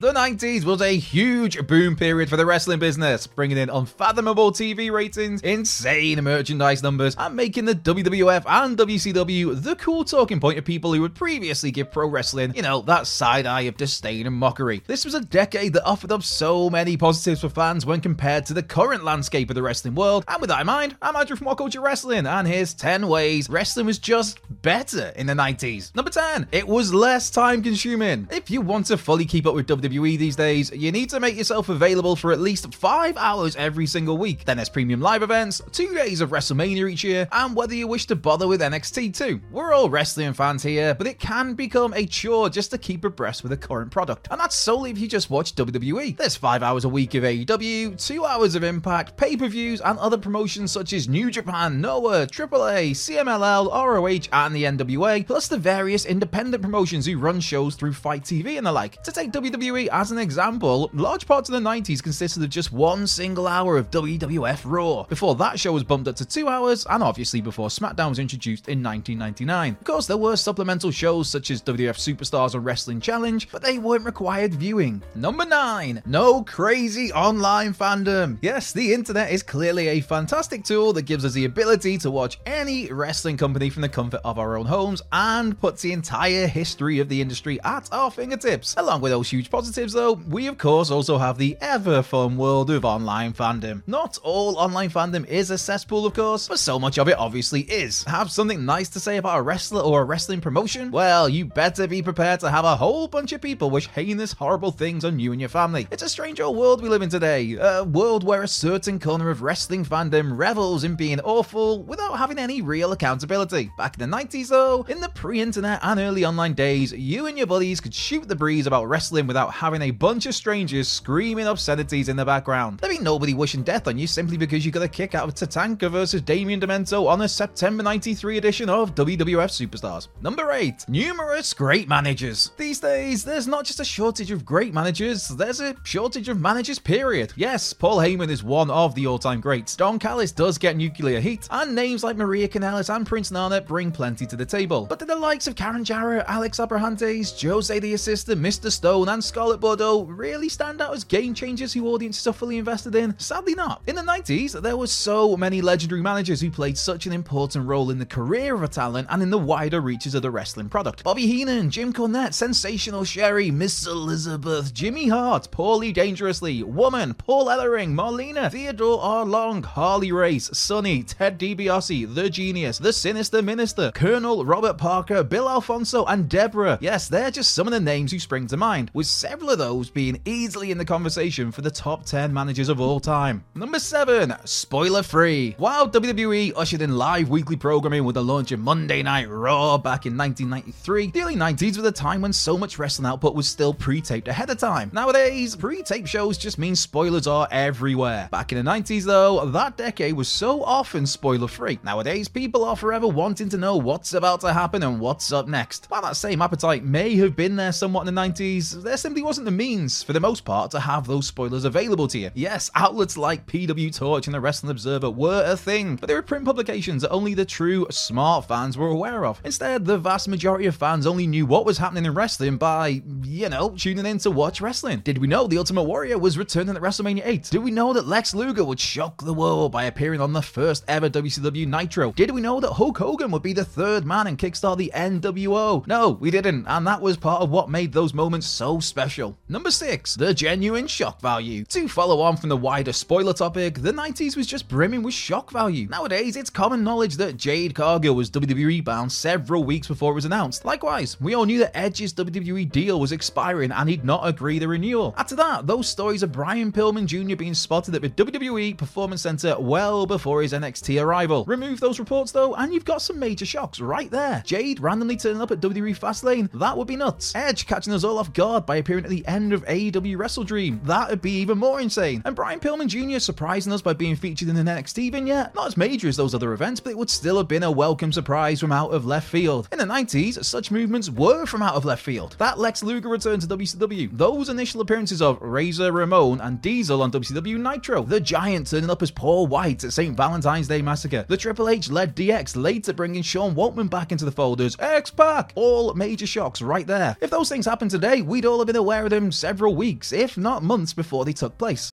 The 90s was a huge boom period for the wrestling business, bringing in unfathomable TV ratings, insane merchandise numbers, and making the WWF and WCW the cool talking point of people who would previously give pro wrestling, you know, that side eye of disdain and mockery. This was a decade that offered up so many positives for fans when compared to the current landscape of the wrestling world. And with that in mind, I'm Andrew from What Culture Wrestling, and here's 10 ways wrestling was just better in the 90s. Number 10, it was less time consuming. If you want to fully keep up with WWE these days, you need to make yourself available for at least five hours every single week. Then there's premium live events, two days of WrestleMania each year, and whether you wish to bother with NXT too. We're all wrestling fans here, but it can become a chore just to keep abreast with the current product. And that's solely if you just watch WWE. There's five hours a week of AEW, two hours of Impact, pay-per-views, and other promotions such as New Japan, Noah, AAA, CMLL, ROH, and the NWA, plus the various independent promotions who run shows through FITE TV and the like. To take WWE as an example, large parts of the 90s consisted of just one single hour of WWF Raw. Before that show was bumped up to two hours, and obviously before SmackDown was introduced in 1999. Of course, there were supplemental shows such as WWF Superstars or Wrestling Challenge, but they weren't required viewing. Number 9. No crazy online fandom. Yes, the internet is clearly a fantastic tool that gives us the ability to watch any wrestling company from the comfort of our own homes and puts the entire history of the industry at our fingertips. Along with those huge positives, though, we of course also have the ever fun world of online fandom. Not all online fandom is a cesspool, of course, but so much of it obviously is. Have something nice to say about a wrestler or a wrestling promotion? Well, you better be prepared to have a whole bunch of people wish heinous, horrible things on you and your family. It's a strange old world we live in today. A world where a certain corner of wrestling fandom revels in being awful without having any real accountability. Back in the 90s, though, in the pre internet and early online days, you and your buddies could shoot the breeze about wrestling without having a bunch of strangers screaming obscenities in the background. There'd be nobody wishing death on you simply because you got a kick out of Tatanka versus Damien Demento on a September 93 edition of WWF Superstars. Number 8. Numerous great managers. These days, there's not just a shortage of great managers, there's a shortage of managers, period. Yes, Paul Heyman is one of the all time greats. Don Callis does get nuclear heat, and names like Maria Kanellis and Prince Nana bring plenty to the table. But do the likes of Karen Jarrett, Alex Abrahantes, Jose the Assistant, Mr. Stone, and Scarlett Bordeaux really stand out as game changers who audiences are fully invested in? Sadly not. In the 90s, there were so many legendary managers who played such an important role in the career of a talent and in the wider reaches of the wrestling product. Bobby Heenan, Jim Cornette, Sensational Sherri, Miss Elizabeth, Jimmy Hart, Paulie Dangerously, Woman, Paul Ellering, Marlena, Theodore R. Long, Harley Race, Sunny, Ted DiBiase, The Genius, The Sinister Minister, Colonel Robert Parker, Bill Alfonso, and Deborah. Yes, they're just some of the names who spring to mind, with several of those being easily in the conversation for the top 10 managers of all time. Number 7, spoiler free. While WWE ushered in live weekly programming with the launch of Monday Night Raw back in 1993, the early 90s were the time when so much wrestling output was still pre taped ahead of time. Nowadays, pre tape shows just mean spoilers are everywhere. Back in the 90s, though, that decade was so often spoiler free. Nowadays, people are forever wanting to know what what's about to happen and what's up next. While that same appetite may have been there somewhat in the 90s, there simply wasn't the means, for the most part, to have those spoilers available to you. Yes, outlets like PW Torch and the Wrestling Observer were a thing, but they were print publications that only the true smart fans were aware of. Instead, the vast majority of fans only knew what was happening in wrestling by, you know, tuning in to watch wrestling. Did we know the Ultimate Warrior was returning at WrestleMania 8? Did we know that Lex Luger would shock the world by appearing on the first ever WCW Nitro? Did we know that Hulk Hogan would be the third man and kickstart the NWO? No, we didn't, and that was part of what made those moments so special. Number 6, the genuine shock value. To follow on from the wider spoiler topic, the 90s was just brimming with shock value. Nowadays, it's common knowledge that Jade Cargill was WWE bound several weeks before it was announced. Likewise, we all knew that Edge's WWE deal was expiring and he'd not agree the renewal. After that, those stories of Brian Pillman Jr. being spotted at the WWE Performance Center well before his NXT arrival. Remove those reports though, and you've got some major right there. Jade randomly turning up at WWE Fastlane, that would be nuts. Edge catching us all off guard by appearing at the end of AEW Wrestle Dream, that'd be even more insane. And Brian Pillman Jr. surprising us by being featured in an NXT vignette, not as major as those other events, but it would still have been a welcome surprise from out of left field. In the 90s, such movements were from out of left field. That Lex Luger return to WCW, those initial appearances of Razor Ramon and Diesel on WCW Nitro, the Giant turning up as Paul White at St. Valentine's Day Massacre, the Triple H led DX later bringing Sean Waltman back into the folders, X Pac, all major shocks right there. If those things happened today, we'd all have been aware of them several weeks, if not months before they took place.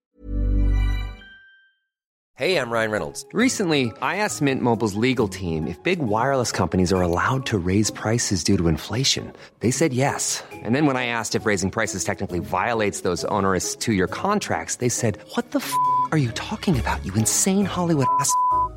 Hey, I'm Ryan Reynolds. Recently, I asked Mint Mobile's legal team if big wireless companies are allowed to raise prices due to inflation. They said yes. And then when I asked if raising prices technically violates those onerous two year contracts, they said, What the f are you talking about, you insane Hollywood ass?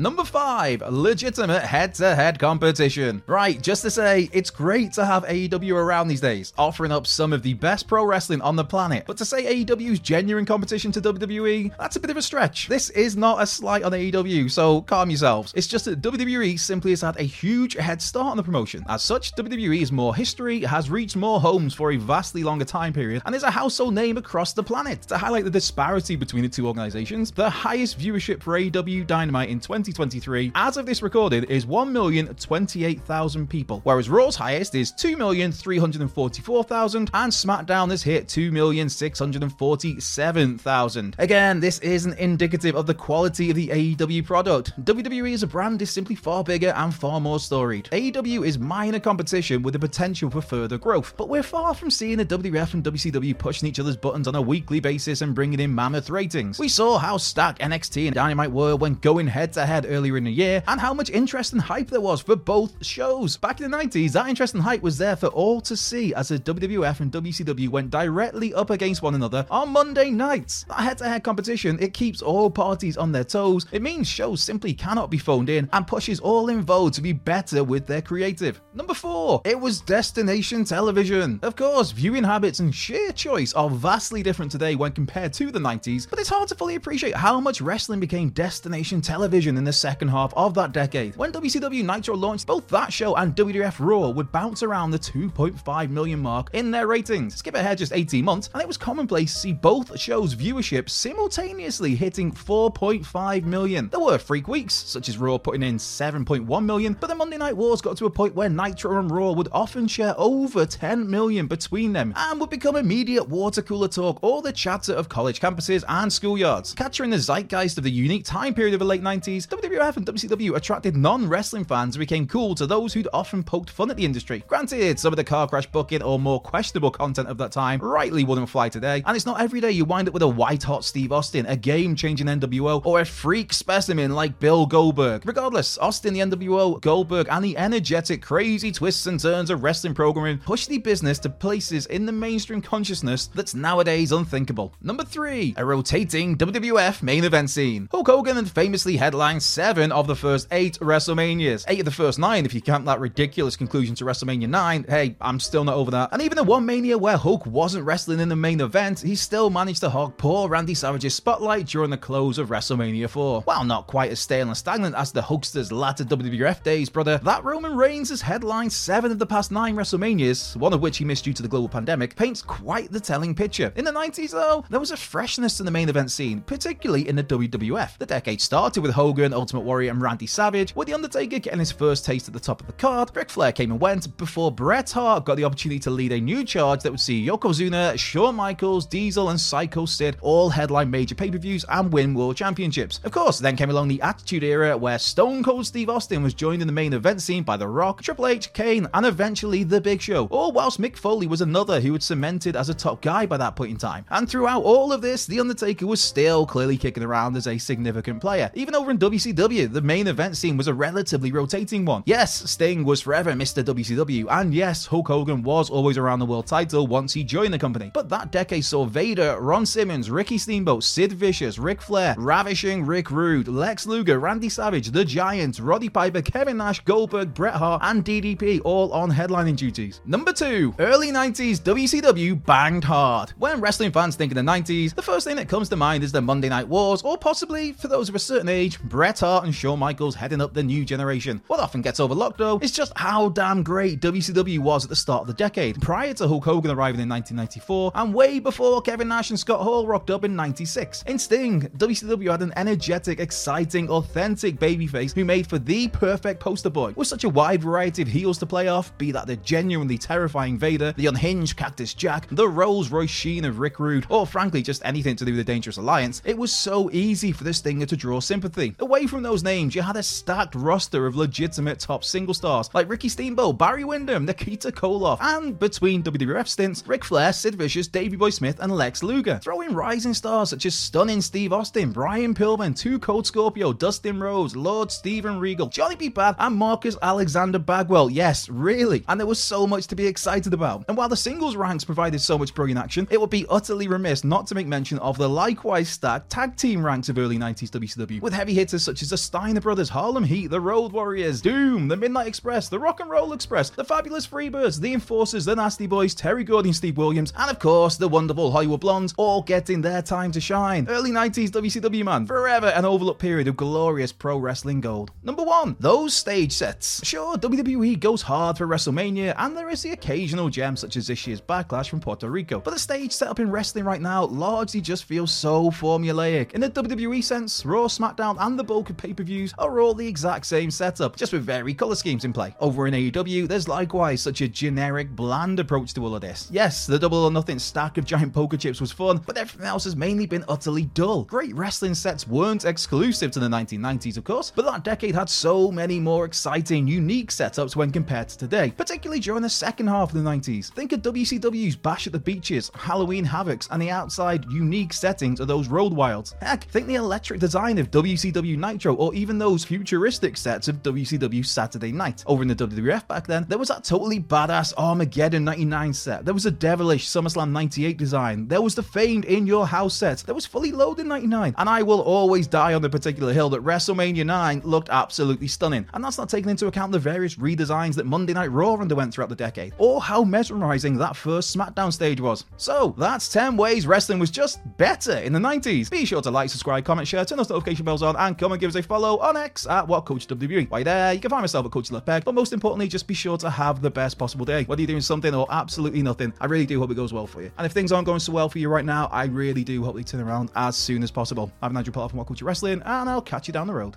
Number five, legitimate head to head competition. Right, just to say, it's great to have AEW around these days, offering up some of the best pro wrestling on the planet. But to say AEW's genuine competition to WWE, that's a bit of a stretch. This is not a slight on AEW, so calm yourselves. It's just that WWE simply has had a huge head start on the promotion. As such, WWE is more history, has reached more homes for a vastly longer time period, and is a household name across the planet. To highlight the disparity between the two organizations, the highest viewership for AEW Dynamite in 2023, as of this recording, is 1,028,000 people, whereas Raw's highest is 2,344,000, and SmackDown has hit 2,647,000. Again, this isn't indicative of the quality of the AEW product. WWE as a brand is simply far bigger and far more storied. AEW is minor competition with the potential for further growth, but we're far from seeing the WF and WCW pushing each other's buttons on a weekly basis and bringing in mammoth ratings. We saw how stacked NXT and Dynamite were when going head to head earlier in the year, and how much interest and hype there was for both shows. Back in the 90s, that interest and hype was there for all to see as the WWF and WCW went directly up against one another on Monday nights. That head to head competition, it keeps all parties on their toes. It means shows simply cannot be phoned in and pushes all involved to be better with their creative. Number four, it was destination television. Of course, viewing habits and sheer choice are vastly different today when compared to the 90s, but it's hard to fully appreciate how much wrestling became destination television in the second half of that decade. When WCW Nitro launched, both that show and WWF Raw would bounce around the 2.5 million mark in their ratings. Skip ahead just 18 months, and it was commonplace to see both shows' viewership simultaneously hitting 4.5 million. There were freak weeks, such as Raw putting in 7.1 million, but the Monday Night Wars got to a point where Nitro and Raw would often share over 10 million between them and would become immediate water cooler talk or the chatter of college campuses and schoolyards. Capturing the zeitgeist of the unique time period of the late 90s, WWF and WCW attracted non wrestling fans who became cool to those who'd often poked fun at the industry. Granted, some of the car crash booking or more questionable content of that time rightly wouldn't fly today, and it's not every day you wind up with a white hot Steve Austin, a game changing NWO, or a freak specimen like Bill Goldberg. Regardless, Austin, the NWO, Goldberg, and the energetic, crazy twists and turns of wrestling programming pushed the business to places in the mainstream consciousness that's nowadays unthinkable. Number 3, a rotating WWF main event scene. Hulk Hogan had famously headlined 7 of the first 8 WrestleManias. 8 of the first 9 if you count that ridiculous conclusion to WrestleMania 9. Hey, I'm still not over that. And even the one Mania where Hulk wasn't wrestling in the main event, he still managed to hog poor Randy Savage's spotlight during the close of WrestleMania 4. While not quite as stale and stagnant as the Hulkster's latter WWF days, brother, that Roman Reigns has headlined 7 of the past 9 WrestleManias, one of which he missed due to the global pandemic, paints quite the telling picture. In the 90s, though, there was a freshness to the main event scene, particularly in the WWF. The decade started with Hogan, Ultimate Warrior, and Randy Savage, with The Undertaker getting his first taste at the top of the card. Ric Flair came and went before Bret Hart got the opportunity to lead a new charge that would see Yokozuna, Shawn Michaels, Diesel, and Psycho Sid all headline major pay per views and win world championships. Of course, then came along the Attitude Era, where Stone Cold Steve Austin was joined in the main event scene by The Rock, Triple H, Kane, and eventually The Big Show. All whilst Mick Foley was another who had cemented as a top guy by that point in time. And throughout all of this, The Undertaker was still clearly kicking around as a significant player. Even over in WCW, the main event scene was a relatively rotating one. Yes, Sting was forever Mr. WCW, and yes, Hulk Hogan was always around the world title once he joined the company. But that decade saw Vader, Ron Simmons, Ricky Steamboat, Sid Vicious, Ric Flair, Ravishing Rick Rude, Lex Luger, Randy Savage, The Giant, Roddy Piper, Kevin Nash, Goldberg, Bret Hart, and DDP all on headlining duties. Number 2. Early 90s WCW banged hard. When wrestling fans think of the 90s, the first thing that comes to mind is the Monday Night Wars, or possibly, for those of a certain age, Bret Hart and Shawn Michaels heading up the new generation. What often gets overlooked though is just how damn great WCW was at the start of the decade, prior to Hulk Hogan arriving in 1994, and way before Kevin Nash and Scott Hall rocked up in 96. In Sting, WCW had an energetic, exciting, authentic babyface who made for the perfect poster boy, with such a wide variety of heels to play off, be that the genuinely terrifying Vader, the unhinged Cactus Jack, the Rolls Royce Sheen of Rick Rude, or frankly just anything to do with the Dangerous Alliance, it was so easy for the Stinger to draw sympathy. Away from those names, you had a stacked roster of legitimate top single stars like Ricky Steamboat, Barry Windham, Nikita Koloff, and between WWF stints, Ric Flair, Sid Vicious, Davey Boy Smith, and Lex Luger. Throw in rising stars such as stunning Steve Austin, Brian Pillman, Two Cold Scorpio, Dustin Rhodes, Lord Steven Regal, Johnny B. Bad, and Marcus Alexander Bagwell. Yes, really. And there was so much to be excited about. And while the singles ranks provided so much brilliant action, it would be utterly remiss not to make mention of the likewise stacked tag team ranks of early 90s WCW, with heavy hitters such as the Steiner Brothers, Harlem Heat, the Road Warriors, Doom, the Midnight Express, the Rock and Roll Express, the Fabulous Freebirds, the Enforcers, the Nasty Boys, Terry Gordy, Steve Williams, and of course the wonderful Hollywood Blondes, all getting their time to shine. Early 90s WCW man, forever an overlooked period of glorious pro wrestling gold. Number one, those stage sets. Sure, WWE goes hard for WrestleMania, and there is the occasional gem such as this year's Backlash from Puerto Rico, but the stage setup in wrestling right now largely just feels so formulaic. In the WWE sense, Raw, SmackDown, and the bulk of pay-per-views are all the exact same setup, just with varied color schemes in play. Over in AEW, there's likewise such a generic, bland approach to all of this. Yes, the double or nothing stack of giant poker chips was fun, but everything else has mainly been utterly dull. Great wrestling sets weren't exclusive to the 1990s, of course, but that decade had so many more exciting, unique setups when compared to today, particularly during the second half of the 90s. Think of WCW's Bash at the Beaches, Halloween Havocs, and the outside, unique settings of those Road Wilds. Heck, think the electric design of WCW Nitro, or even those futuristic sets of WCW Saturday Night. Over in the WWF back then, there was that totally badass Armageddon 99 set, there was a devilish SummerSlam 98 design, there was the famed In Your House set, there was fully loaded 99, and I will always die on the particular hill that WrestleMania 9 looked absolutely stunning. And that's not taking into account the various redesigns that Monday Night Raw underwent throughout the decade, or how mesmerizing that first SmackDown stage was. So, that's 10 ways wrestling was just better in the 90s. Be sure to like, subscribe, comment, share, turn those notification bells on, and come come and give us a follow on X at What Culture WWE. While there, you can find myself at Cultured Left But most importantly, just be sure to have the best possible day. Whether you're doing something or absolutely nothing, I really do hope it goes well for you. And if things aren't going so well for you right now, I really do hope they turn around as soon as possible. I'm Nigel Potter from What Culture Wrestling, and I'll catch you down the road.